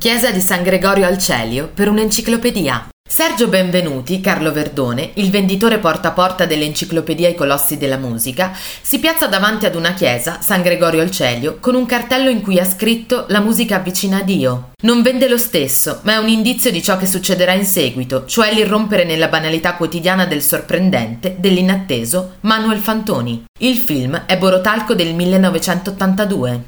Chiesa di San Gregorio al Celio per un'enciclopedia. Sergio Benvenuti, Carlo Verdone, il venditore porta a porta dell'enciclopedia I Colossi della Musica, si piazza davanti ad una chiesa, San Gregorio al Celio, con un cartello in cui ha scritto La musica avvicina a Dio. Non vende lo stesso, ma è un indizio di ciò che succederà in seguito, cioè l'irrompere nella banalità quotidiana del sorprendente, dell'inatteso Manuel Fantoni. Il film è Borotalco del 1982.